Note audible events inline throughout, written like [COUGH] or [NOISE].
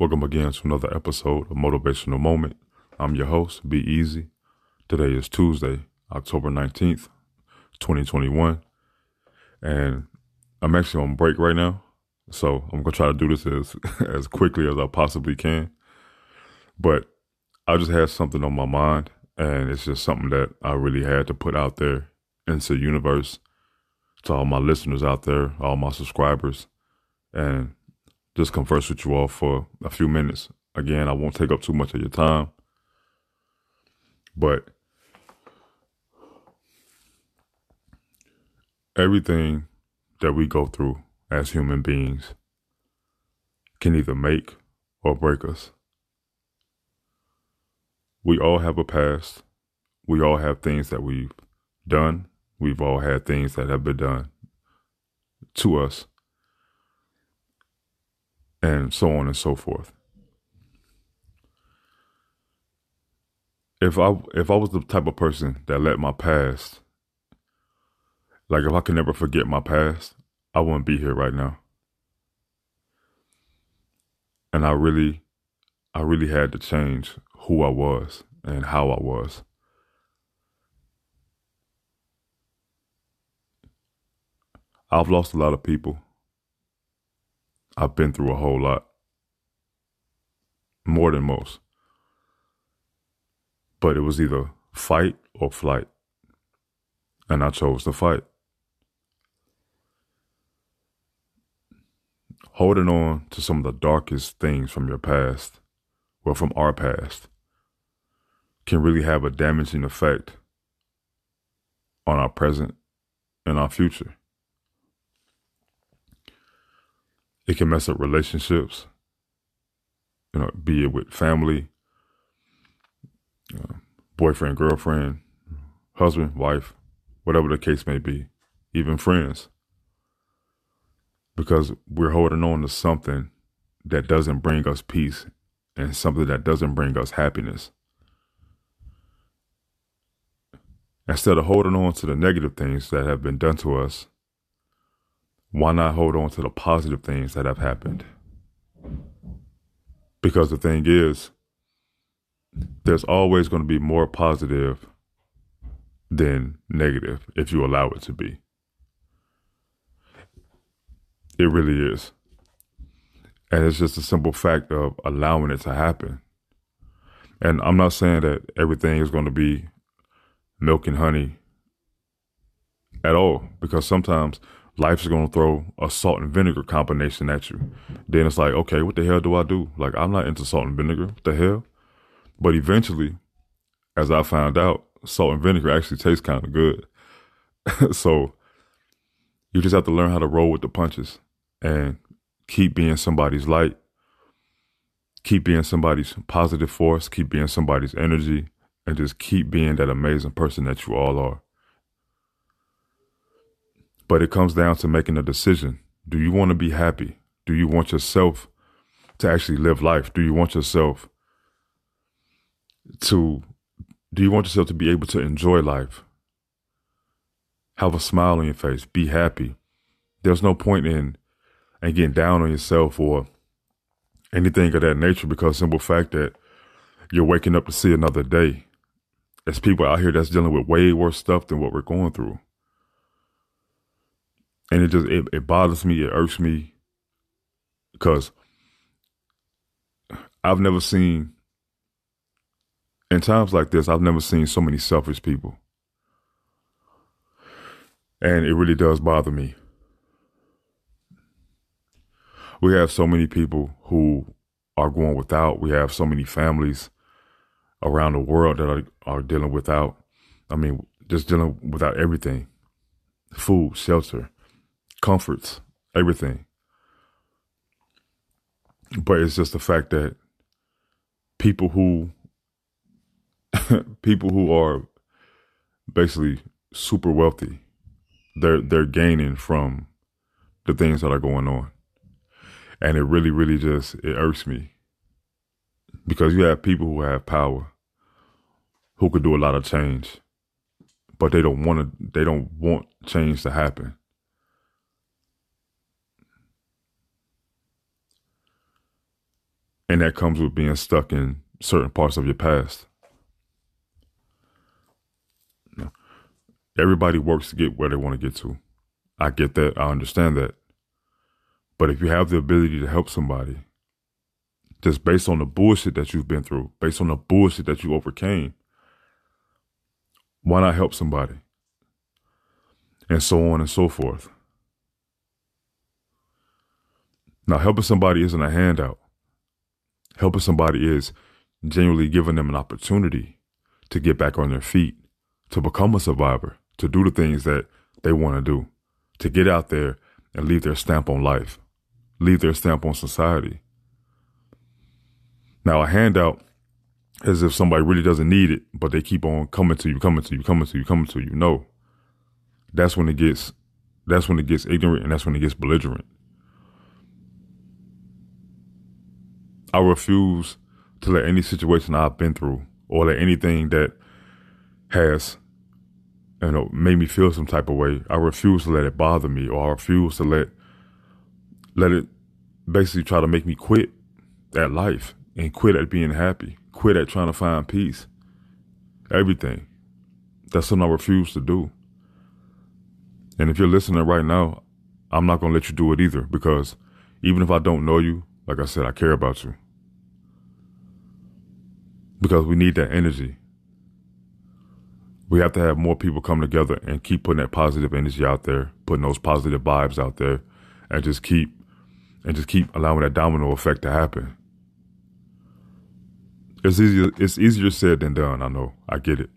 Welcome again to another episode of Motivational Moment. I'm your host, Be Easy. Today is Tuesday, October 19th, 2021. And I'm actually on break right now. So I'm going to try to do this as, [LAUGHS] as quickly as I possibly can. But I just had something on my mind, and it's just something that I really had to put out there into the universe to all my listeners out there, all my subscribers. And just converse with you all for a few minutes. Again, I won't take up too much of your time, but everything that we go through as human beings can either make or break us. We all have a past. We all have things that we've done. We've all had things that have been done to us and so on and so forth. If I if I was the type of person that let my past like if I could never forget my past, I wouldn't be here right now. And I really I really had to change who I was and how I was. I've lost a lot of people I've been through a whole lot. More than most. But it was either fight or flight. And I chose to fight. Holding on to some of the darkest things from your past, well, from our past, can really have a damaging effect on our present and our future. It can mess up relationships, you know, be it with family, uh, boyfriend, girlfriend, husband, wife, whatever the case may be, even friends. Because we're holding on to something that doesn't bring us peace and something that doesn't bring us happiness. Instead of holding on to the negative things that have been done to us, why not hold on to the positive things that have happened? Because the thing is, there's always going to be more positive than negative if you allow it to be. It really is. And it's just a simple fact of allowing it to happen. And I'm not saying that everything is going to be milk and honey at all, because sometimes life is going to throw a salt and vinegar combination at you. Then it's like, okay, what the hell do I do? Like, I'm not into salt and vinegar. What the hell? But eventually, as I found out, salt and vinegar actually tastes kind of good. [LAUGHS] so you just have to learn how to roll with the punches and keep being somebody's light, keep being somebody's positive force, keep being somebody's energy, and just keep being that amazing person that you all are. But it comes down to making a decision. Do you want to be happy? Do you want yourself to actually live life? Do you want yourself to do you want yourself to be able to enjoy life? Have a smile on your face, be happy. There's no point in and getting down on yourself or anything of that nature because simple fact that you're waking up to see another day. There's people out here that's dealing with way worse stuff than what we're going through and it just it, it bothers me. It irks me because I've never seen in times like this, I've never seen so many selfish people. And it really does bother me. We have so many people who are going without. We have so many families around the world that are, are dealing without. I mean, just dealing without everything food, shelter, comforts, everything. But it's just the fact that people who [LAUGHS] people who are basically super wealthy, they're they're gaining from the things that are going on. And it really, really just it irks me. Because you have people who have power who could do a lot of change. But they don't want to they don't want change to happen. And that comes with being stuck in certain parts of your past. Everybody works to get where they want to get to. I get that. I understand that. But if you have the ability to help somebody, just based on the bullshit that you've been through, based on the bullshit that you overcame, why not help somebody? And so on and so forth. Now, helping somebody isn't a handout. Helping somebody is genuinely giving them an opportunity to get back on their feet, to become a survivor, to do the things that they want to do, to get out there and leave their stamp on life, leave their stamp on society. Now, a handout as if somebody really doesn't need it, but they keep on coming to you, coming to you, coming to you, coming to you. No. That's when it gets that's when it gets ignorant and that's when it gets belligerent. I refuse to let any situation I've been through or let anything that has you know made me feel some type of way, I refuse to let it bother me or I refuse to let let it basically try to make me quit at life and quit at being happy quit at trying to find peace. Everything. That's something I refuse to do. And if you're listening right now, I'm not going to let you do it either because even if I don't know you, like I said, I care about you. Because we need that energy. We have to have more people come together and keep putting that positive energy out there, putting those positive vibes out there, and just keep and just keep allowing that domino effect to happen. It's easier. It's easier said than done. I know. I get it.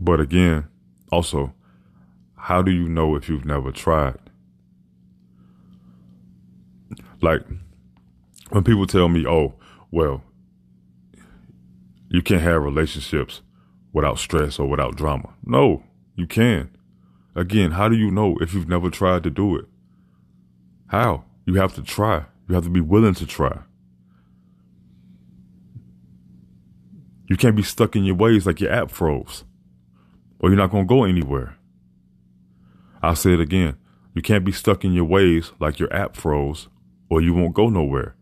But again, also, how do you know if you've never tried? Like when people tell me, "Oh, well, you can't have relationships without stress or without drama." No, you can. Again, how do you know if you've never tried to do it? How? You have to try. You have to be willing to try. You can't be stuck in your ways like your app froze, or you're not going to go anywhere. I'll say it again. You can't be stuck in your ways like your app froze, or you won't go nowhere.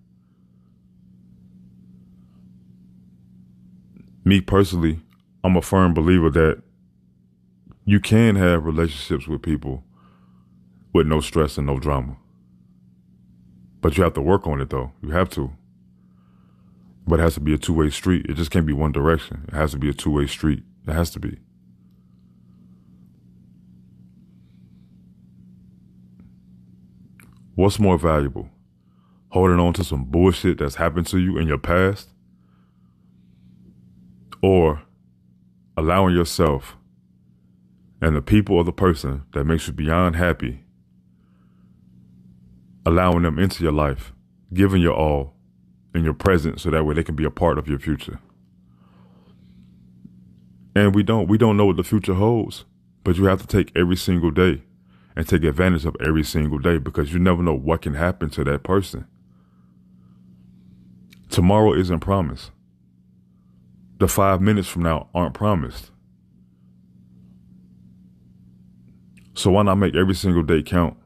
Me personally, I'm a firm believer that you can have relationships with people with no stress and no drama. But you have to work on it though. You have to. But it has to be a two way street. It just can't be one direction. It has to be a two way street. It has to be. What's more valuable? Holding on to some bullshit that's happened to you in your past? Or allowing yourself and the people or the person that makes you beyond happy, allowing them into your life, giving your all, in your present so that way they can be a part of your future. And we don't we don't know what the future holds, but you have to take every single day and take advantage of every single day because you never know what can happen to that person. Tomorrow isn't promised. The 5 minutes from now aren't promised. So why not make every single day count?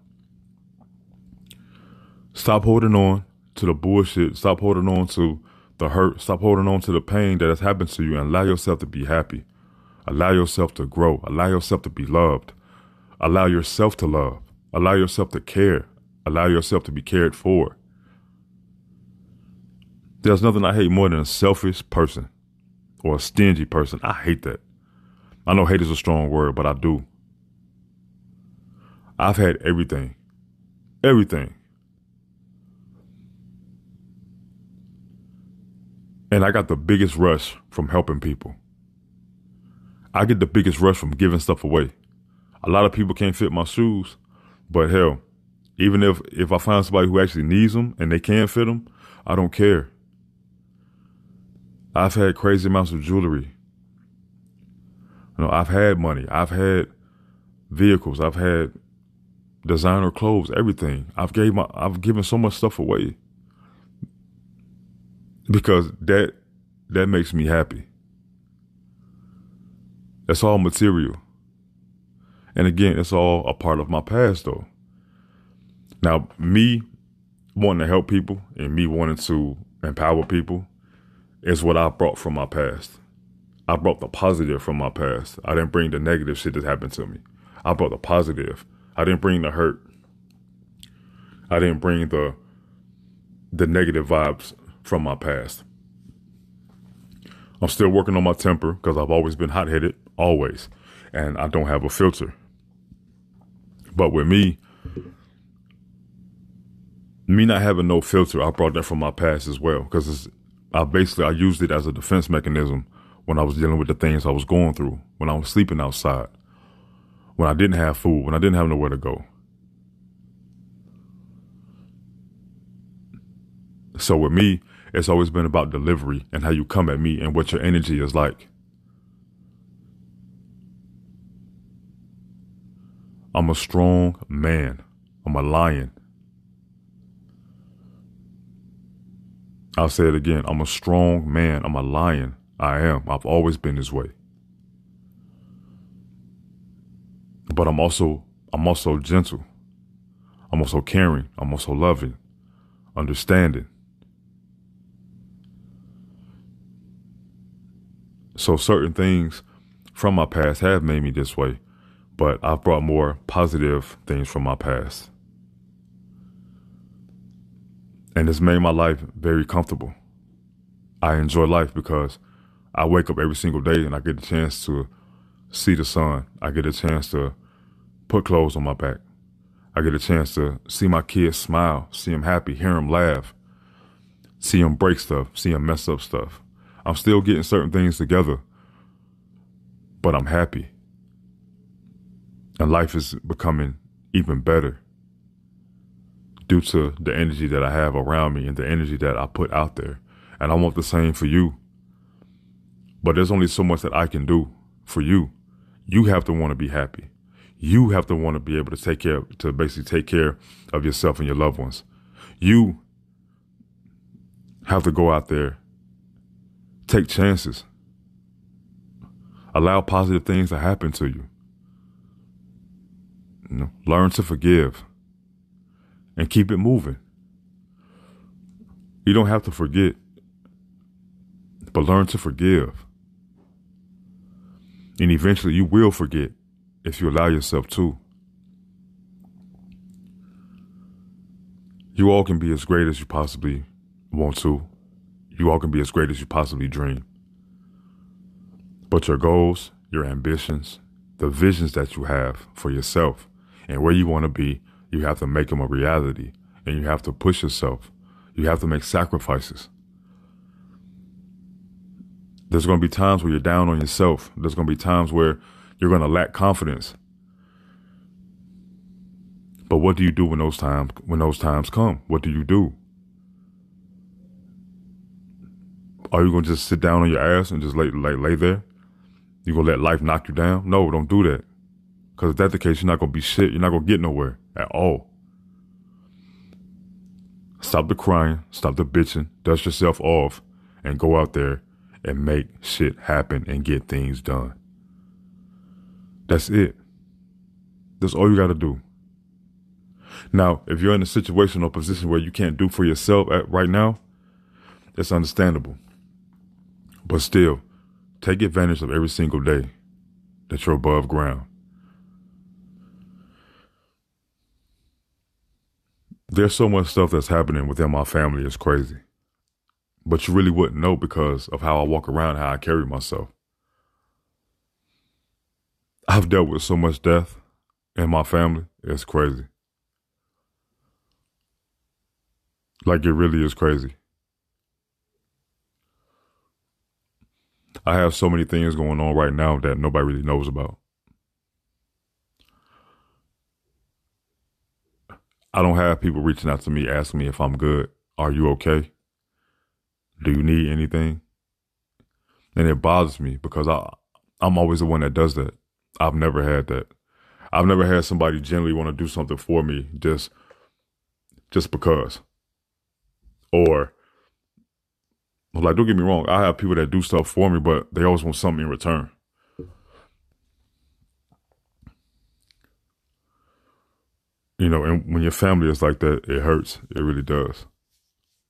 Stop holding on to the bullshit. Stop holding on to the hurt. Stop holding on to the pain that has happened to you and allow yourself to be happy. Allow yourself to grow. Allow yourself to be loved. Allow yourself to love. Allow yourself to care. Allow yourself to be cared for. There's nothing I hate more than a selfish person or a stingy person. I hate that. I know hate is a strong word, but I do. I've had everything. Everything. And I got the biggest rush from helping people. I get the biggest rush from giving stuff away. A lot of people can't fit my shoes, but hell, even if if I find somebody who actually needs them and they can't fit them, I don't care. I've had crazy amounts of jewelry. You know, I've had money. I've had vehicles. I've had designer clothes, everything. I've gave my I've given so much stuff away because that that makes me happy. That's all material. And again, it's all a part of my past though. Now, me wanting to help people and me wanting to empower people is what I brought from my past. I brought the positive from my past. I didn't bring the negative shit that happened to me. I brought the positive. I didn't bring the hurt. I didn't bring the the negative vibes from my past. I'm still working on my temper because I've always been hot headed, always, and I don't have a filter. But with me, me not having no filter, I brought that from my past as well because I basically I used it as a defense mechanism when I was dealing with the things I was going through, when I was sleeping outside, when I didn't have food, when I didn't have nowhere to go. So with me, it's always been about delivery and how you come at me and what your energy is like. I'm a strong man. I'm a lion. I'll say it again. I'm a strong man. I'm a lion. I am. I've always been this way. But I'm also I'm also gentle. I'm also caring. I'm also loving, understanding. So certain things from my past have made me this way, but I've brought more positive things from my past. And it's made my life very comfortable. I enjoy life because I wake up every single day and I get a chance to see the sun. I get a chance to put clothes on my back. I get a chance to see my kids smile, see them happy, hear them laugh, see them break stuff, see them mess up stuff. I'm still getting certain things together, but I'm happy. And life is becoming even better due to the energy that I have around me and the energy that I put out there. And I want the same for you. But there's only so much that I can do for you. You have to want to be happy. You have to want to be able to take care, to basically take care of yourself and your loved ones. You have to go out there Take chances. Allow positive things to happen to you. you know, learn to forgive and keep it moving. You don't have to forget, but learn to forgive. And eventually you will forget if you allow yourself to. You all can be as great as you possibly want to you all can be as great as you possibly dream. But your goals, your ambitions, the visions that you have for yourself and where you want to be, you have to make them a reality and you have to push yourself. You have to make sacrifices. There's going to be times where you're down on yourself. There's going to be times where you're going to lack confidence. But what do you do when those times when those times come? What do you do? Are you gonna just sit down on your ass and just lay lay, lay there? You gonna let life knock you down? No, don't do that. Cause if that's the case, you're not gonna be shit. You're not gonna get nowhere at all. Stop the crying, stop the bitching, dust yourself off, and go out there and make shit happen and get things done. That's it. That's all you gotta do. Now, if you're in a situation or position where you can't do for yourself at, right now, it's understandable. But still, take advantage of every single day that you're above ground. There's so much stuff that's happening within my family. It's crazy. but you really wouldn't know because of how I walk around, how I carry myself. I've dealt with so much death in my family. It's crazy. Like it really is crazy. I have so many things going on right now that nobody really knows about. I don't have people reaching out to me asking me if I'm good. Are you okay? Do you need anything? And it bothers me because I I'm always the one that does that. I've never had that. I've never had somebody generally want to do something for me just just because. Or like don't get me wrong, I have people that do stuff for me, but they always want something in return. You know, and when your family is like that, it hurts. It really does.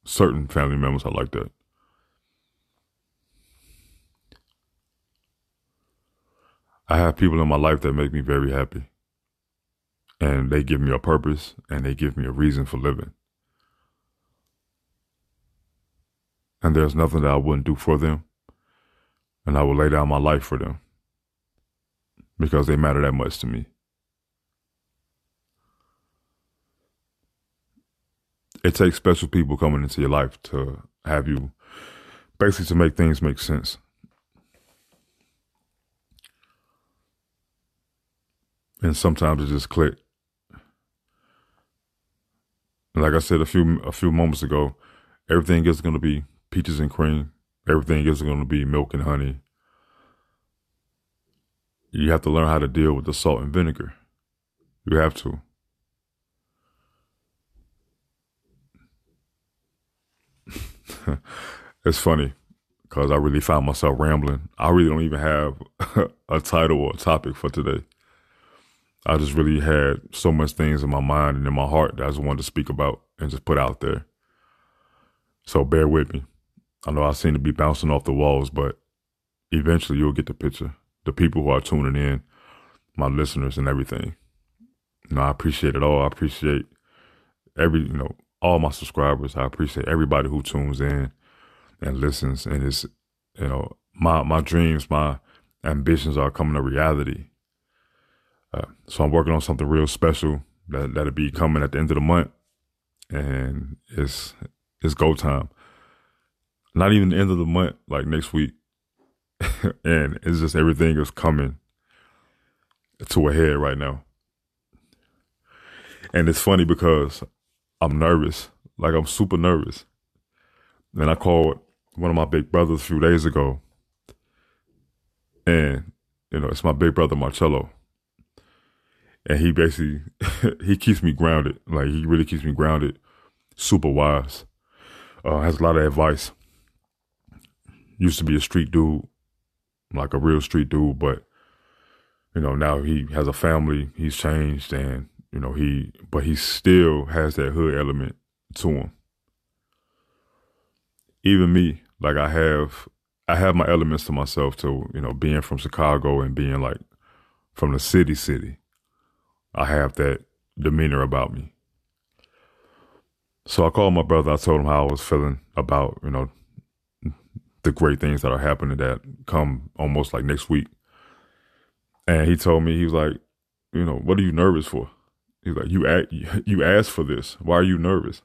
Certain family members are like that. I have people in my life that make me very happy. And they give me a purpose and they give me a reason for living. And there's nothing that I wouldn't do for them. And I will lay down my life for them because they matter that much to me. It takes special people coming into your life to have you basically to make things make sense. and sometimes it just click. Like I said a few a few moments ago, everything is going to be peaches and cream. Everything is going to be milk and honey. You have to learn how to deal with the salt and vinegar. You have to. [LAUGHS] it's funny because I really found myself rambling. I really don't even have [LAUGHS] a title or a topic for today. I just really had so much things in my mind and in my heart that I just wanted to speak about and just put out there. So bear with me. I know I seem to be bouncing off the walls, but eventually you'll get the picture. The people who are tuning in, my listeners and everything. You know, I appreciate it all. I appreciate every, you know, all my subscribers. I appreciate everybody who tunes in and listens. And it's, you know, my my dreams, my ambitions are coming to reality. Uh, so I'm working on something real special that that'll be coming at the end of the month, and it's it's go time. Not even the end of the month, like next week, [LAUGHS] and it's just everything is coming to a head right now. And it's funny because I'm nervous, like I'm super nervous. And I called one of my big brothers a few days ago, and you know it's my big brother Marcello and he basically [LAUGHS] he keeps me grounded. Like he really keeps me grounded. Super wise. Uh, has a lot of advice. Used to be a street dude, like a real street dude, but you know now he has a family. He's changed, and you know he, but he still has that hood element to him. Even me, like I have, I have my elements to myself to you know being from Chicago and being like from the city, city I have that demeanor about me. So I called my brother. I told him how I was feeling about, you know, the great things that are happening that come almost like next week. And he told me, he was like, you know, what are you nervous for? He's like, you act, you asked for this. Why are you nervous?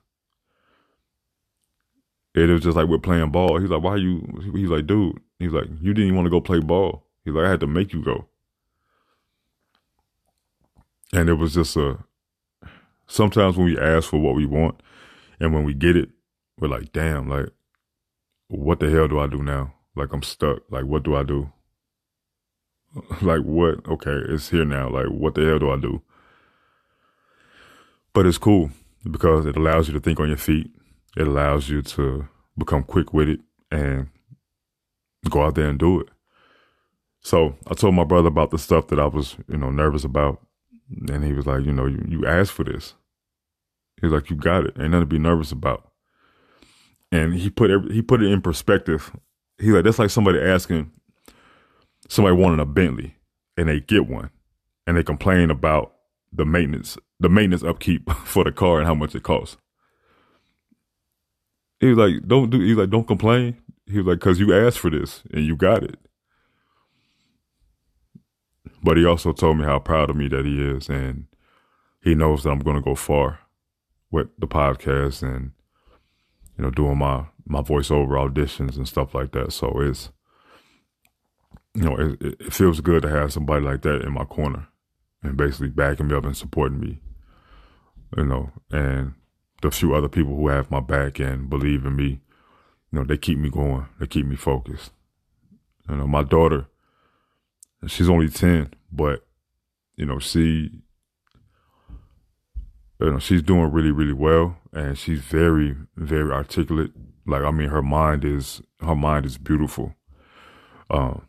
It was just like we're playing ball. He's like, why are you? He's like, dude. He's like, you didn't even want to go play ball. He's like, I had to make you go. And it was just a, sometimes when we ask for what we want and when we get it, we're like, damn, like, what the hell do I do now? Like, I'm stuck. Like, what do I do? [LAUGHS] like, what? Okay, it's here now. Like, what the hell do I do? But it's cool because it allows you to think on your feet. It allows you to become quick with it and go out there and do it. So I told my brother about the stuff that I was, you know, nervous about. And he was like, you know, you, you asked for this. He's like, you got it. Ain't nothing to be nervous about. And he put every, he put it in perspective. He's like, that's like somebody asking somebody wanting a Bentley and they get one and they complain about the maintenance, the maintenance upkeep [LAUGHS] for the car and how much it costs. he was like, don't do. He was like, don't complain. He was like, cause you asked for this and you got it. But he also told me how proud of me that he is, and he knows that I'm going to go far with the podcast and you know doing my my voiceover auditions and stuff like that. So it's you know it, it feels good to have somebody like that in my corner and basically backing me up and supporting me. You know, and the few other people who have my back and believe in me, you know, they keep me going. They keep me focused. You know, my daughter, she's only ten, but you know, she you know, she's doing really, really well, and she's very, very articulate. Like, I mean, her mind is her mind is beautiful. Um,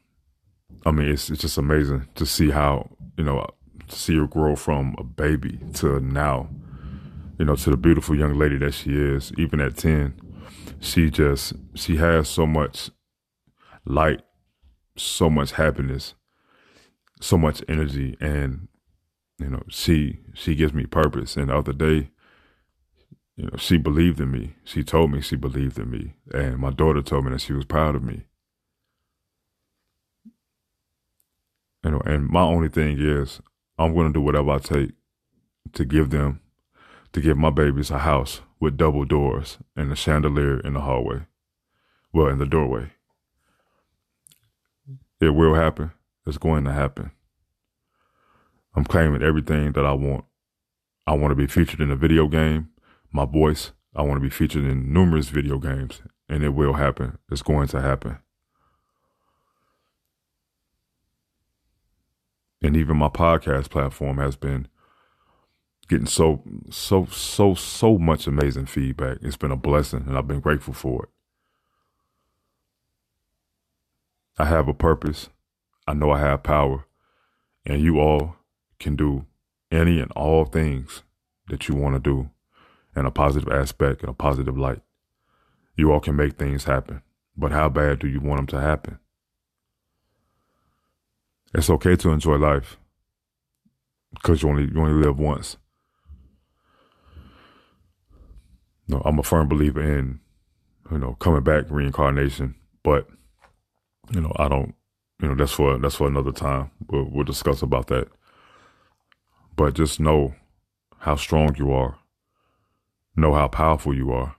I mean, it's it's just amazing to see how you know to see her grow from a baby to now, you know, to the beautiful young lady that she is. Even at ten, she just she has so much light, so much happiness, so much energy, and you know, she she gives me purpose. And the other day, you know, she believed in me. She told me she believed in me. And my daughter told me that she was proud of me. You know, and my only thing is I'm gonna do whatever I take to give them to give my babies a house with double doors and a chandelier in the hallway. Well, in the doorway. It will happen. It's going to happen. I'm claiming everything that I want. I want to be featured in a video game. My voice, I want to be featured in numerous video games, and it will happen. It's going to happen. And even my podcast platform has been getting so, so, so, so much amazing feedback. It's been a blessing, and I've been grateful for it. I have a purpose. I know I have power, and you all can do any and all things that you want to do in a positive aspect, and a positive light. You all can make things happen. But how bad do you want them to happen? It's okay to enjoy life because you only you only live once. No, I'm a firm believer in you know coming back, reincarnation, but you know I don't. You know that's for that's for another time. We'll, we'll discuss about that. But just know how strong you are, know how powerful you are,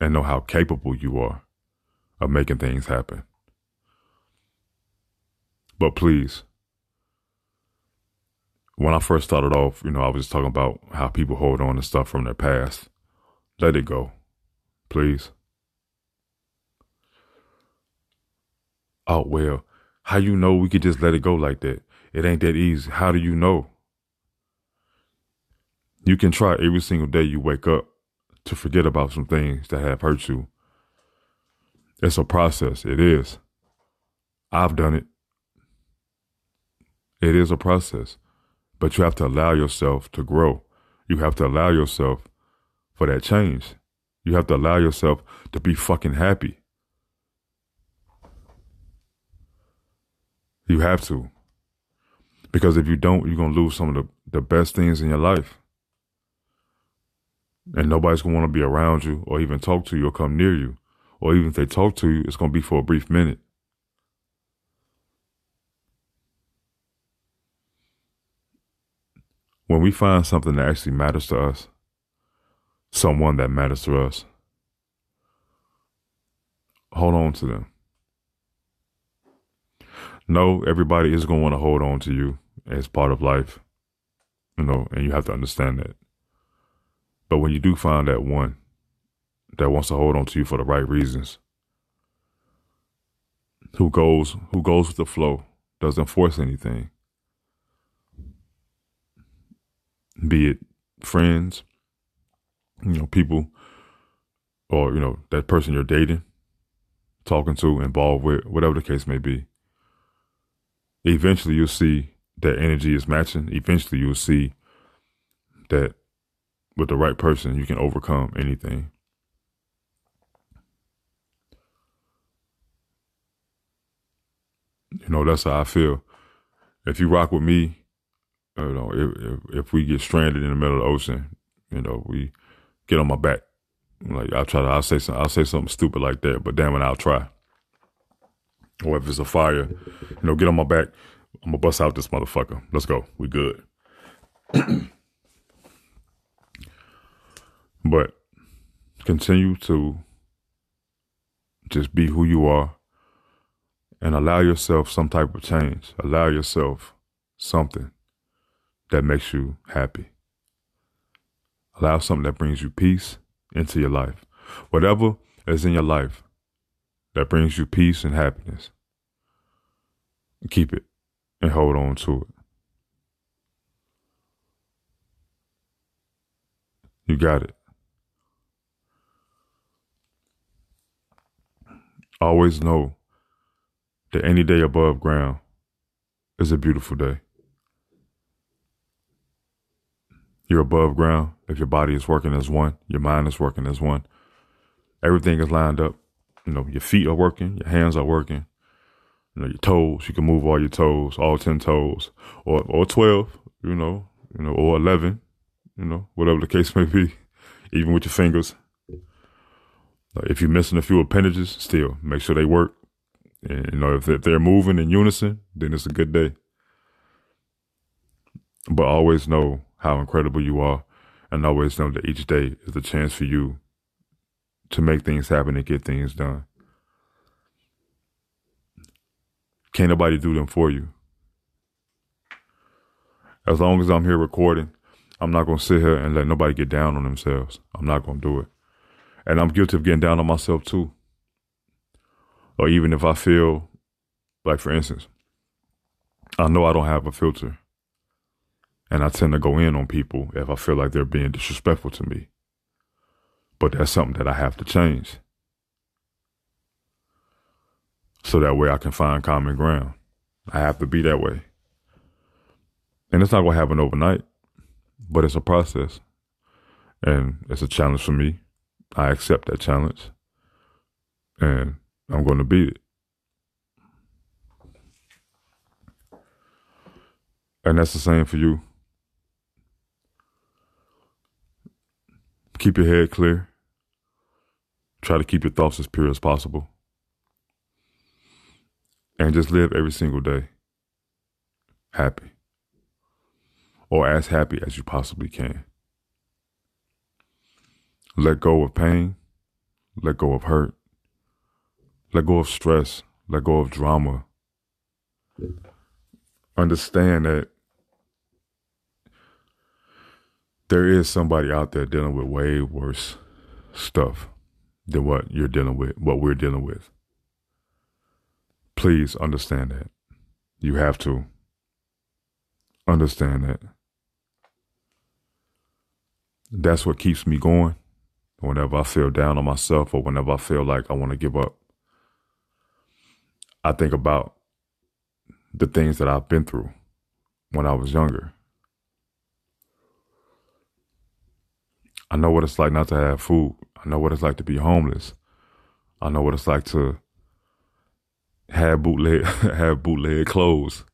and know how capable you are of making things happen. But please, when I first started off, you know, I was just talking about how people hold on to stuff from their past. Let it go, please. Oh, well, how you know we could just let it go like that? It ain't that easy. How do you know? You can try every single day you wake up to forget about some things that have hurt you. It's a process. It is. I've done it. It is a process. But you have to allow yourself to grow. You have to allow yourself for that change. You have to allow yourself to be fucking happy. You have to. Because if you don't, you're going to lose some of the, the best things in your life and nobody's gonna want to be around you or even talk to you or come near you. Or even if they talk to you, it's gonna be for a brief minute. When we find something that actually matters to us, someone that matters to us, hold on to them. No, everybody is going to want to hold on to you as part of life, you know, and you have to understand that. But when you do find that one that wants to hold on to you for the right reasons, who goes who goes with the flow, doesn't force anything. Be it friends, you know, people or, you know, that person you're dating, talking to, involved with, whatever the case may be. Eventually you'll see that energy is matching. Eventually you'll see that with the right person, you can overcome anything. You know, that's how I feel. If you rock with me, you know, if, if, we get stranded in the middle of the ocean, you know, we get on my back Like I'll try to I'll say some I'll say something stupid like that, but damn it, I'll try. Or if it's a fire, you know, get on my back. I'm gonna bust out this motherfucker. Let's go. We good. [CLEARS THROAT] but continue to just be who you are and allow yourself some type of change. Allow yourself something that makes you happy. Allow something that brings you peace into your life. Whatever is in your life that brings you peace and happiness, keep it and hold on to it. You got it. Always know that any day above ground is a beautiful day. You're above ground if your body is working as one, your mind is working as one. Everything is lined up. You know, your feet are working, your hands are working. You know, your toes, you can move all your toes, all ten toes, or or twelve, you know, you know, or eleven, you know, whatever the case may be, [LAUGHS] even with your fingers. If you're missing a few appendages, still make sure they work. And, you know, if they're moving in unison, then it's a good day. But always know how incredible you are, and always know that each day is a chance for you to make things happen and get things done. Can't nobody do them for you. As long as I'm here recording, I'm not going to sit here and let nobody get down on themselves. I'm not going to do it. And I'm guilty of getting down on myself too. Or even if I feel, like for instance, I know I don't have a filter. And I tend to go in on people if I feel like they're being disrespectful to me. But that's something that I have to change. So that way I can find common ground. I have to be that way. And it's not going to happen overnight, but it's a process. And it's a challenge for me. I accept that challenge. And I'm going to beat it. And that's the same for you. Keep your head clear. Try to keep your thoughts as pure as possible. And just live every single day happy. Or as happy as you possibly can. Let go of pain. Let go of hurt. Let go of stress. Let go of drama. Understand that there is somebody out there dealing with way worse stuff than what you're dealing with, what we're dealing with. Please understand that. You have to understand that. That's what keeps me going whenever I feel down on myself or whenever I feel like I want to give up. I think about the things that I've been through when I was younger. I know what it's like not to have food. I know what it's like to be homeless. I know what it's like to have bootleg [LAUGHS] have bootleg clothes.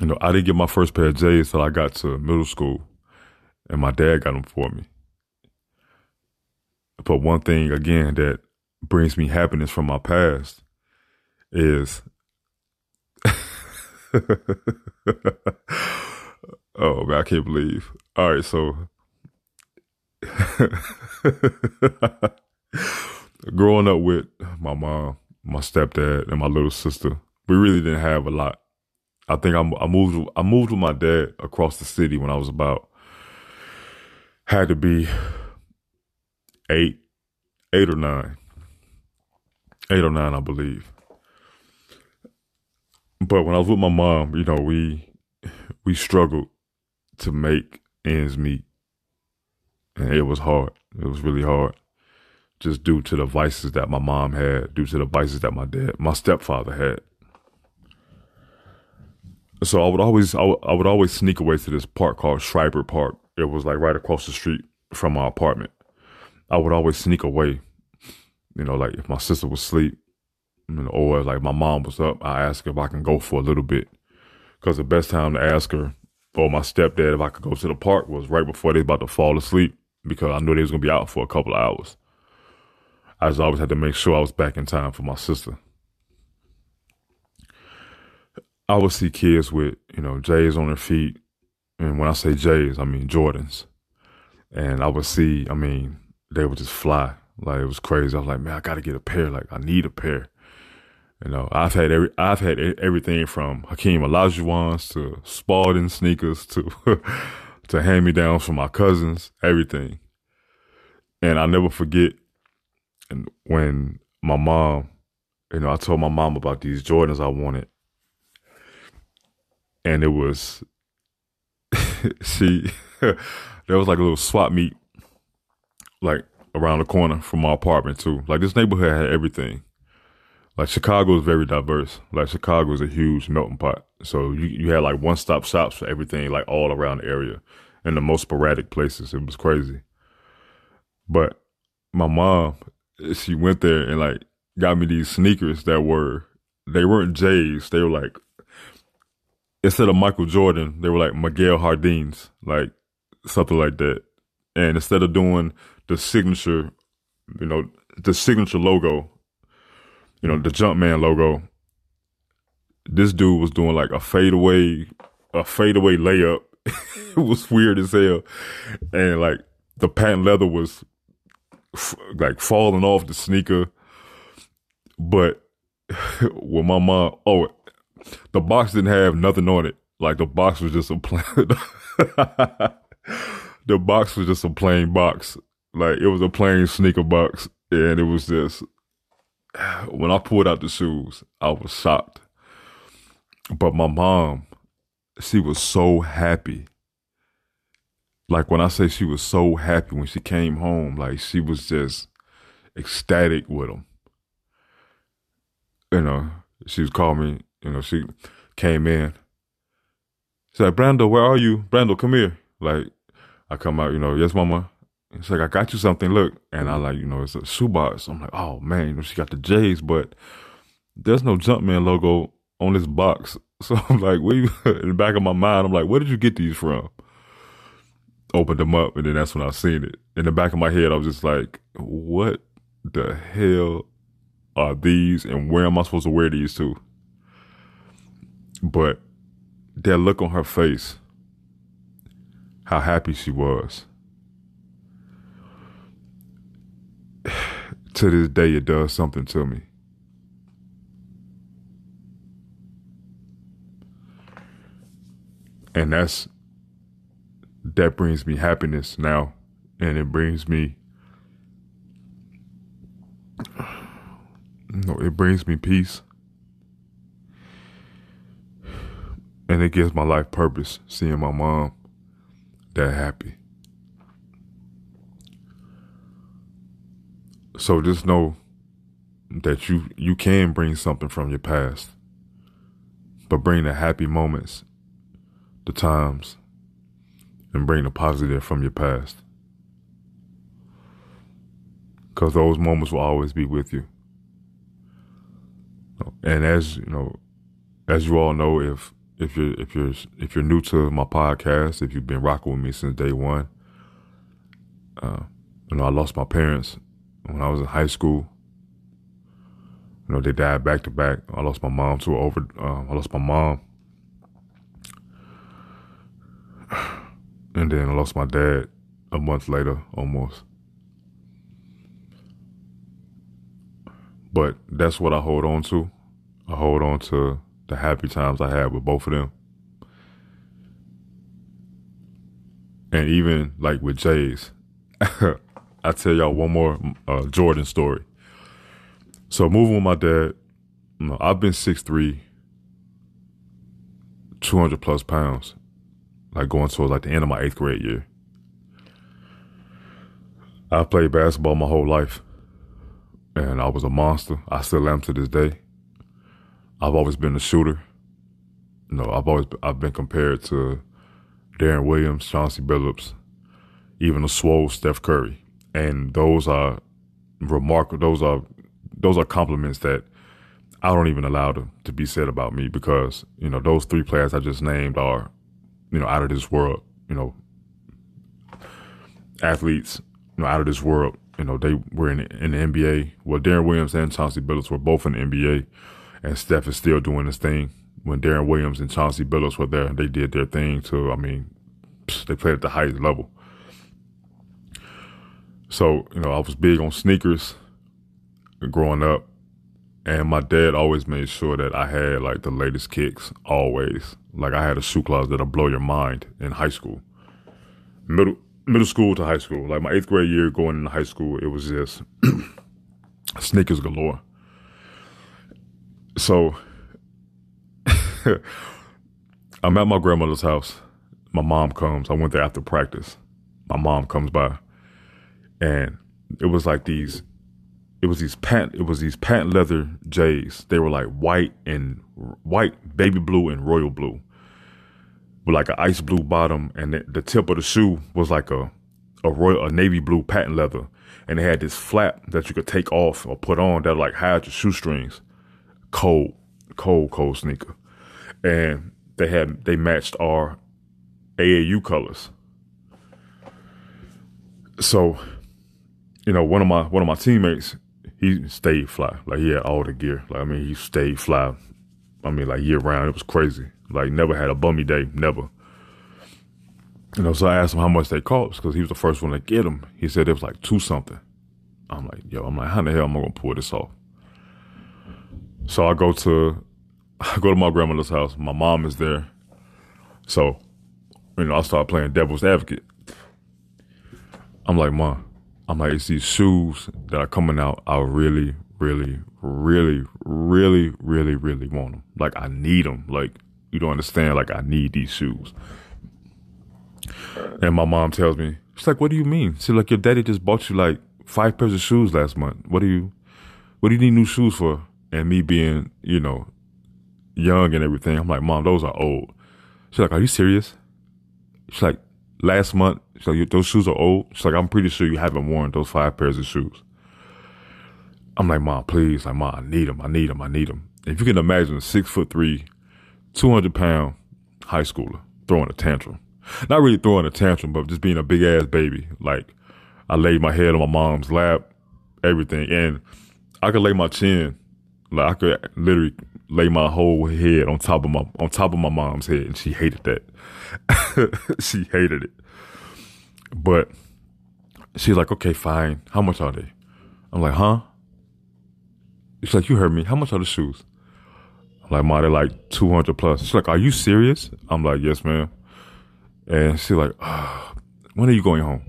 You know, I didn't get my first pair of J's till I got to middle school, and my dad got them for me. But one thing again that brings me happiness from my past is [LAUGHS] oh man, I can't believe. All right, so [LAUGHS] growing up with my mom, my stepdad, and my little sister, we really didn't have a lot. I think I, I moved. I moved with my dad across the city when I was about had to be eight, eight or nine, eight or nine, I believe. But when I was with my mom, you know, we we struggled to make ends meet and it was hard. It was really hard, just due to the vices that my mom had, due to the vices that my dad, my stepfather had. So I would always, I would, always sneak away to this park called Schreiber Park. It was like right across the street from my apartment. I would always sneak away, you know, like if my sister was asleep, you know, or like my mom was up, I ask if I can go for a little bit, because the best time to ask her or my stepdad if I could go to the park was right before they about to fall asleep because I knew they was gonna be out for a couple of hours. I just always had to make sure I was back in time for my sister. I would see kids with, you know, J's on their feet. And when I say J's, I mean Jordans. And I would see, I mean, they would just fly. Like it was crazy. I was like, man, I gotta get a pair. Like I need a pair. You know, I've had every, I've had everything from Hakeem Olajuwon's to Spalding sneakers to, [LAUGHS] to hand me downs from my cousins, everything. And I never forget and when my mom, you know, I told my mom about these Jordans I wanted. And it was, [LAUGHS] she, [LAUGHS] there was like a little swap meet, like around the corner from my apartment too. Like this neighborhood had everything. Like Chicago is very diverse. Like Chicago is a huge melting pot. So you, you had like one stop shops for everything, like all around the area in the most sporadic places. It was crazy. But my mom, she went there and like got me these sneakers that were they weren't J's. They were like instead of Michael Jordan, they were like Miguel Jardines, like something like that. And instead of doing the signature, you know, the signature logo, you know, the Jumpman logo, this dude was doing like a fadeaway, a fadeaway layup. [LAUGHS] it was weird as hell, and like the patent leather was f- like falling off the sneaker. But [LAUGHS] when my mom, oh, the box didn't have nothing on it. Like the box was just a plain, [LAUGHS] the box was just a plain box. Like it was a plain sneaker box. And it was just, when I pulled out the shoes, I was shocked. But my mom, she was so happy like when I say she was so happy when she came home, like she was just ecstatic with him. You know, she was calling me, you know, she came in. She's like, Brando, where are you? Brando, come here. Like, I come out, you know, yes, mama. She's like, I got you something, look. And I mm-hmm. like, you know, it's a shoebox. I'm like, oh man, you know, she got the J's, but there's no Jumpman logo on this box. [LAUGHS] So I'm like, where you [LAUGHS] in the back of my mind, I'm like, where did you get these from? opened them up, and then that's when I seen it. In the back of my head, I was just like, "What the hell are these, and where am I supposed to wear these to?" But that look on her face, how happy she was. [SIGHS] to this day, it does something to me. And that's that brings me happiness now. And it brings me no it brings me peace. And it gives my life purpose seeing my mom that happy so just know that you you can bring something from your past but bring the happy moments the times and bring the positive from your past. Because those moments will always be with you. And as you know, as you all know, if if you're if you're if you're new to my podcast, if you've been rocking with me since day one, uh, you know I lost my parents when I was in high school. You know they died back to back. I lost my mom to over. Uh, I lost my mom And then I lost my dad a month later, almost. But that's what I hold on to. I hold on to the happy times I had with both of them. And even like with Jay's, [LAUGHS] I tell y'all one more uh, Jordan story. So moving with my dad, you know, I've been 6'3", 200 plus pounds like going towards like the end of my eighth grade year. I played basketball my whole life, and I was a monster. I still am to this day. I've always been a shooter. You know, I've always been, I've been compared to Deron Williams, Chauncey Billups, even a swole Steph Curry, and those are remarkable. Those are those are compliments that I don't even allow to, to be said about me because you know those three players I just named are you know, out of this world, you know, athletes, you know, out of this world. You know, they were in, in the NBA. Well, Deron Williams and Chauncey Billups were both in the NBA, and Steph is still doing his thing. When Deron Williams and Chauncey Billups were there, they did their thing too. I mean, they played at the highest level. So, you know, I was big on sneakers growing up. And my dad always made sure that I had like the latest kicks, always. Like I had a shoe closet that'll blow your mind in high school. Middle middle school to high school. Like my eighth grade year going into high school, it was just [CLEARS THROAT] sneakers galore. So [LAUGHS] I'm at my grandmother's house. My mom comes. I went there after practice. My mom comes by. And it was like these it was these pant it was these pant leather J's. They were like white and white, baby blue and royal blue. With like an ice blue bottom and the, the tip of the shoe was like a a royal a navy blue patent leather. And it had this flap that you could take off or put on that like hide your shoestrings. Cold, cold, cold sneaker. And they had they matched our AAU colors. So, you know, one of my one of my teammates, he stayed fly. Like he had all the gear. Like I mean, he stayed fly. I mean, like year round. It was crazy. Like never had a bummy day. Never. You know, so I asked him how much they cost because he was the first one to get them. He said it was like two something. I'm like, yo, I'm like, how the hell am I gonna pull this off? So I go to [LAUGHS] I go to my grandmother's house. My mom is there. So, you know, I start playing devil's advocate. I'm like, Mom, I'm like, it's these shoes that are coming out. I really, really, really, really, really, really want them. Like, I need them. Like, you don't understand. Like, I need these shoes. And my mom tells me, she's like, what do you mean? She's like, your daddy just bought you like five pairs of shoes last month. What do you, what do you need new shoes for? And me being, you know, young and everything, I'm like, mom, those are old. She's like, are you serious? She's like, last month, she's like, those shoes are old. She's like, I'm pretty sure you haven't worn those five pairs of shoes. I'm like, mom, please, like, mom, I need them, I need them, I need them. If you can imagine a six foot three, 200 pound high schooler throwing a tantrum. Not really throwing a tantrum, but just being a big ass baby. Like, I laid my head on my mom's lap, everything. And I could lay my chin, like, I could literally lay my whole head on top of my, on top of my mom's head. And she hated that. [LAUGHS] she hated it. But she's like, okay, fine. How much are they? I'm like, huh? She's like, you heard me. How much are the shoes? I'm like, ma, they're like 200 plus. She's like, are you serious? I'm like, yes, ma'am. And she's like, oh, when are you going home?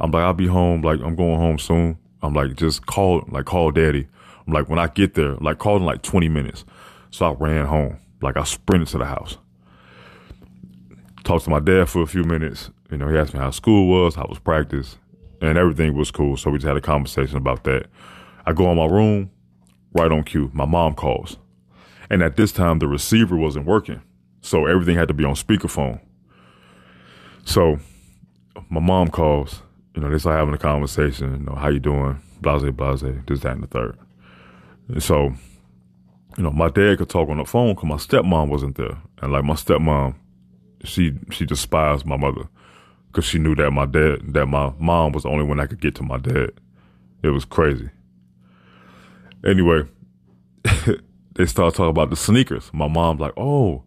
I'm like, I'll be home. Like, I'm going home soon. I'm like, just call, like, call daddy. I'm like, when I get there, like, call in like 20 minutes. So I ran home. Like, I sprinted to the house. Talked to my dad for a few minutes. You know, he asked me how school was, how was practice, and everything was cool. So we just had a conversation about that. I go in my room, right on cue. My mom calls. And at this time, the receiver wasn't working. So everything had to be on speakerphone. So my mom calls, you know, they start having a conversation, you know, how you doing? Blase, blase, this, that, and the third. And so, you know, my dad could talk on the phone because my stepmom wasn't there. And like my stepmom, she she despised my mother because she knew that my dad, that my mom was the only one that could get to my dad. It was crazy. Anyway, [LAUGHS] they start talking about the sneakers. My mom's like, oh,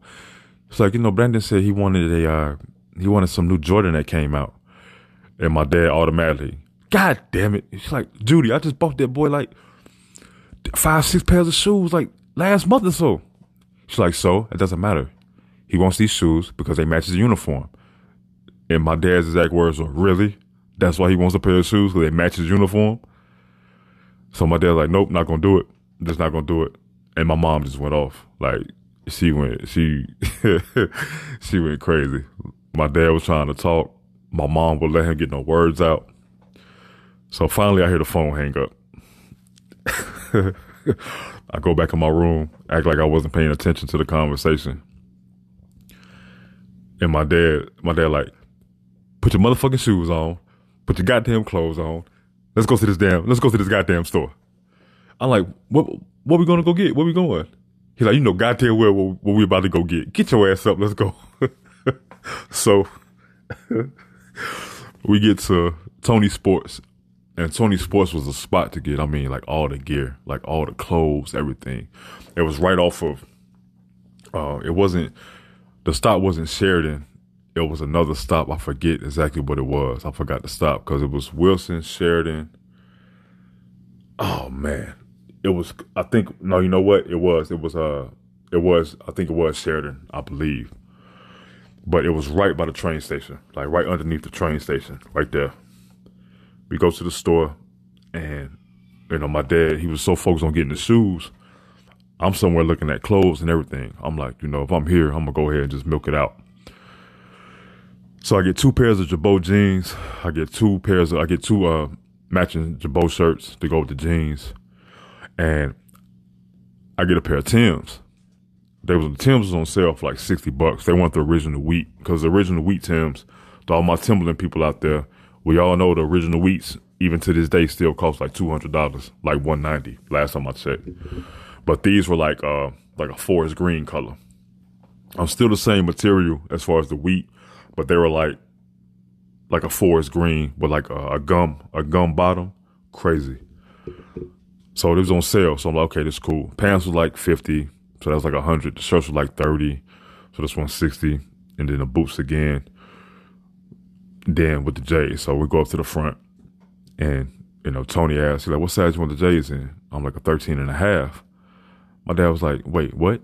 it's like, you know, Brandon said he wanted a, uh, he wanted some new Jordan that came out. And my dad automatically, God damn it. She's like, Judy, I just bought that boy like five, six pairs of shoes like last month or so. She's like, so? It doesn't matter. He wants these shoes because they match his uniform. And my dad's exact words were, really? That's why he wants a pair of shoes because they match his uniform? So my dad's like, nope, not gonna do it. Just not gonna do it. And my mom just went off. Like she went, she, [LAUGHS] she went crazy. My dad was trying to talk. My mom would let him get no words out. So finally, I hear the phone hang up. [LAUGHS] I go back in my room, act like I wasn't paying attention to the conversation. And my dad, my dad, like, put your motherfucking shoes on, put your goddamn clothes on. Let's go to this damn, let's go to this goddamn store. I'm like, what, what we gonna go get? Where we going? He's like, you know, goddamn well what, what we about to go get. Get your ass up. Let's go. [LAUGHS] so [LAUGHS] we get to Tony Sports, and Tony Sports was a spot to get. I mean, like all the gear, like all the clothes, everything. It was right off of. Uh, it wasn't. The stop wasn't Sheridan. It was another stop. I forget exactly what it was. I forgot the stop because it was Wilson, Sheridan. Oh man, it was. I think no. You know what? It was. It was. Uh. It was. I think it was Sheridan. I believe. But it was right by the train station, like right underneath the train station, right there. We go to the store, and you know, my dad, he was so focused on getting the shoes. I'm somewhere looking at clothes and everything. I'm like, you know, if I'm here, I'm gonna go ahead and just milk it out. So I get two pairs of Girbaud jeans. I get two pairs of, I get two uh, matching Girbaud shirts to go with the jeans. And I get a pair of Tims. They was the Tims was on sale for like sixty bucks. They want the original wheat because the original wheat Tims. To all my Timberland people out there, we all know the original wheats even to this day still cost like two hundred dollars, like one ninety. Last time I checked, but these were like uh like a forest green color. I'm still the same material as far as the wheat, but they were like like a forest green with like a, a gum a gum bottom. Crazy. So it was on sale. So I'm like, okay, this is cool. Pants was like fifty. So that was like a hundred. The shirts was like thirty. So this one's sixty. And then the boots again. Then with the J's. So we go up to the front and, you know, Tony asked, he's like, what size you want the J's in? I'm like a 13 and a half. My dad was like, wait, what?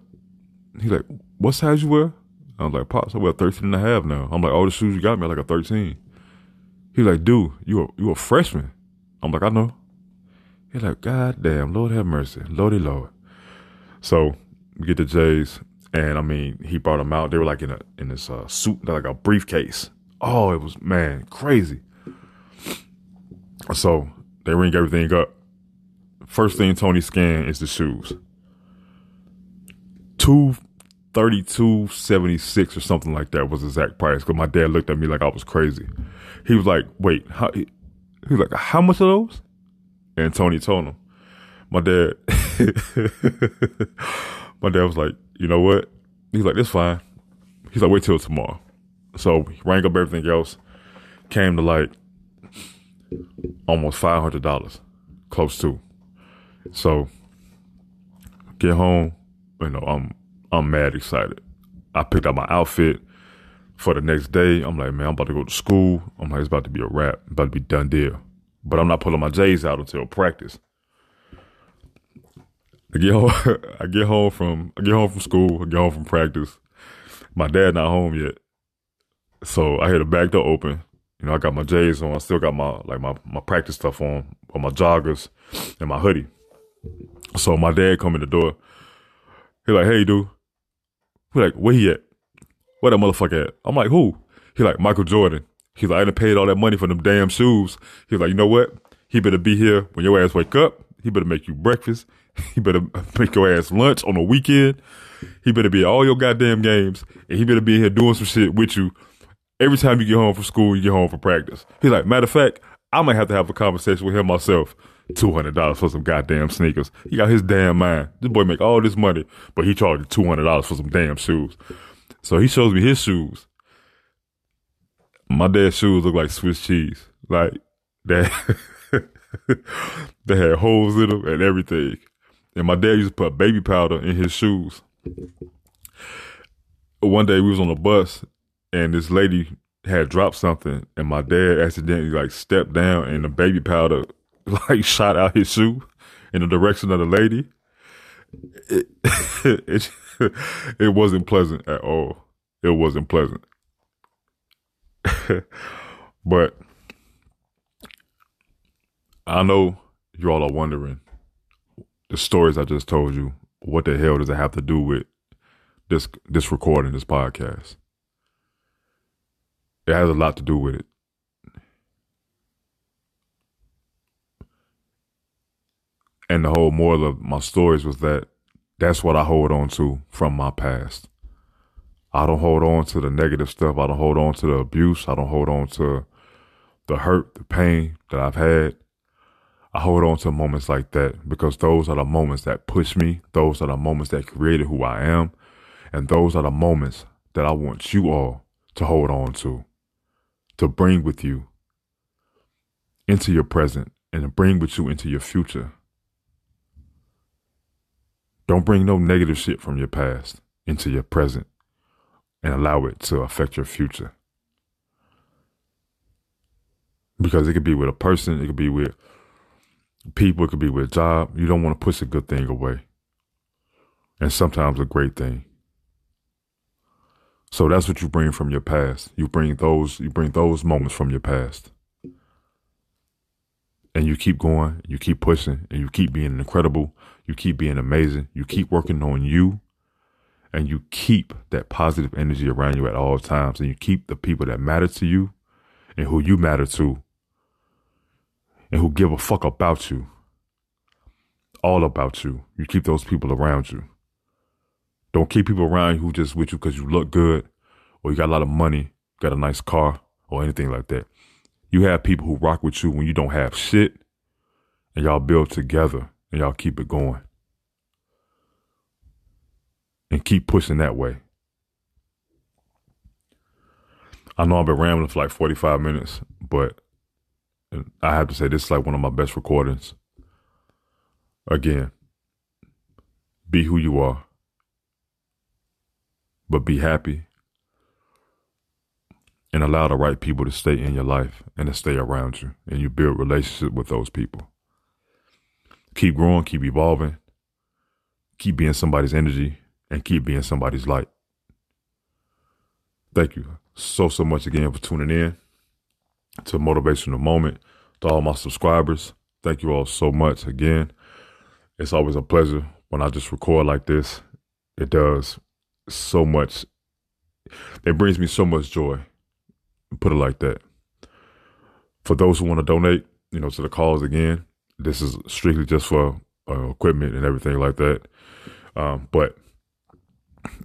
He's like, what size you wear? I was like, Pops, I wear 13 and a half now. I'm like, all the shoes you got me are like a 13. He's like, dude, you a, you a freshman. I'm like, I know. He's like, God damn, Lord have mercy. Lordy Lord. So we get the J's, and I mean, he brought them out. They were like in a in this uh, suit, like a briefcase. Oh, it was man crazy. So they ring everything up. First thing Tony scanned is the shoes. Two thirty two seventy six or something like that was the exact price. Because my dad looked at me like I was crazy. He was like, "Wait, how?" He was like, "How much are those?" And Tony told him. My dad, [LAUGHS] my dad was like, "You know what?" He's like, "This fine." He's like, "Wait till tomorrow." So he rang up everything else. Came to like almost five hundred dollars, close to. So get home, you know, I'm I'm mad excited. I picked out my outfit for the next day. I'm like, man, I'm about to go to school. I'm like, it's about to be a wrap, about to be done deal. But I'm not pulling my J's out until practice. I get home, [LAUGHS] I get home from I get home from school, I get home from practice. My dad not home yet. So I hear the back door open. You know, I got my J's on. I still got my like my, my practice stuff on, or my joggers and my hoodie. So my dad come in the door. He like, hey dude. He like, where he at? Where that motherfucker at? I'm like, who? He like, Michael Jordan. He's like, I done paid all that money for them damn shoes. He's like, you know what? He better be here when your ass wake up. He better make you breakfast. [LAUGHS] He better [LAUGHS] make your ass lunch on the weekend. He better be at all your goddamn games. And he better be here doing some shit with you every time you get home from school, you get home from practice. He's like, matter of fact, I might have to have a conversation with him myself. Two hundred dollars for some goddamn sneakers. He got his damn mind. This boy make all this money, but he charged two hundred dollars for some damn shoes. So he shows me his shoes. My dad's shoes look like Swiss cheese. Like that [LAUGHS] they had holes in them and everything. And my dad used to put baby powder in his shoes. One day we was on a bus and this lady had dropped something and my dad accidentally like stepped down and the baby powder [LAUGHS] like shot out his shoe in the direction of the lady. It, [LAUGHS] it, it wasn't pleasant at all. It wasn't pleasant. [LAUGHS] but I know you all are wondering the stories I just told you. What the hell does it have to do with this this recording, this podcast? It has a lot to do with it. And the whole moral of my stories was that that's what I hold on to from my past. I don't hold on to the negative stuff. I don't hold on to the abuse. I don't hold on to the hurt, the pain that I've had. I hold on to moments like that because those are the moments that push me. Those are the moments that created who I am. And those are the moments that I want you all to hold on to, to bring with you. into your present and to bring with you into your future. Don't bring no negative shit from your past into your present and allow it to affect your future. Because it could be with a person, it could be with people, it could be with a job. You don't want to push a good thing away. And sometimes a great thing. So that's what you bring from your past. You bring those you bring those moments from your past. And you keep going, you keep pushing, and you keep being incredible, you keep being amazing, you keep working on you, and you keep that positive energy around you at all times, and you keep the people that matter to you and who you matter to and who give a fuck about you. All about you. You keep those people around you. Don't keep people around you who just with you because you look good or you got a lot of money, got a nice car or anything like that. You have people who rock with you when you don't have shit and y'all build together y'all keep it going. And keep pushing that way. I know I've been rambling for like 45 minutes, but I have to say this is like one of my best recordings. Again, be who you are but be happy and allow the right people to stay in your life and to stay around you and you build relationship with those people keep growing keep evolving keep being somebody's energy and keep being somebody's light thank you so so much again for tuning in to motivational moment to all my subscribers thank you all so much again it's always a pleasure when i just record like this it does so much. It brings me so much joy. Put it like that. For those who want to donate, you know, to the cause again, this is strictly just for uh, equipment and everything like that. Um, but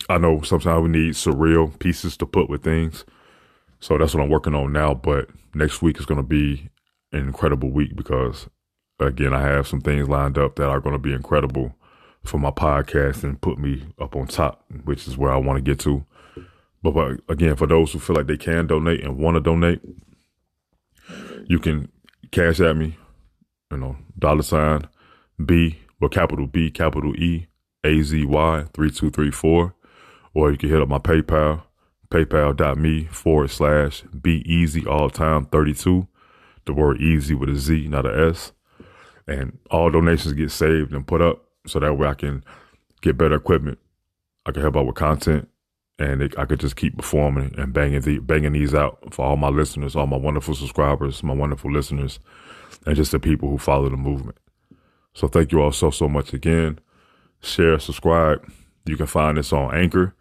I know sometimes we need surreal pieces to put with things. So that's what I'm working on now. But next week is going to be an incredible week because, again, I have some things lined up that are going to be incredible for my podcast and put me up on top, which is where I want to get to. But, but again, for those who feel like they can donate and want to donate, you can cash at me, you know, dollar sign B, or capital B, capital E, A Z Y 3234. Or you can hit up my PayPal, paypal.me forward slash be easy all time 32. The word easy with a Z, not a S. And all donations get saved and put up so that way I can get better equipment. I can help out with content, and it, I could just keep performing and banging the banging these out for all my listeners, all my wonderful subscribers, my wonderful listeners, and just the people who follow the movement. So thank you all so so much again. Share, subscribe. You can find this on Anchor.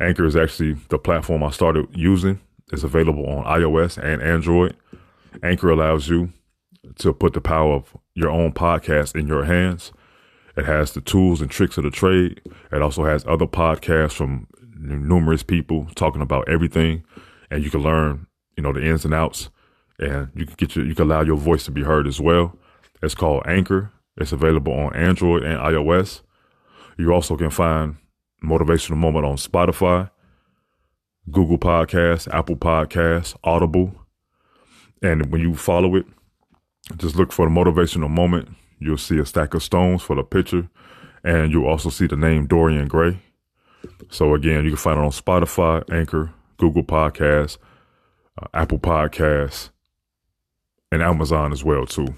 Anchor is actually the platform I started using. It's available on iOS and Android. Anchor allows you to put the power of your own podcast in your hands it has the tools and tricks of the trade. It also has other podcasts from numerous people talking about everything, and you can learn, you know, the ins and outs, and you can get your, you can allow your voice to be heard as well. It's called Anchor. It's available on Android and iOS. You also can find Motivational Moment on Spotify, Google Podcasts, Apple Podcasts, Audible. And when you follow it, just look for the Motivational Moment You'll see a stack of stones for the picture, and you'll also see the name Dorian Gray. So again, you can find it on Spotify, Anchor, Google Podcasts, uh, Apple Podcasts, and Amazon as well too.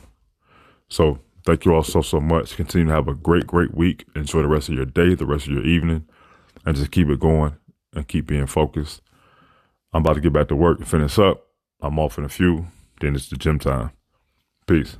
So thank you all so so much. Continue to have a great great week. Enjoy the rest of your day, the rest of your evening, and just keep it going and keep being focused. I'm about to get back to work and finish up. I'm off in a few. Then it's the gym time. Peace.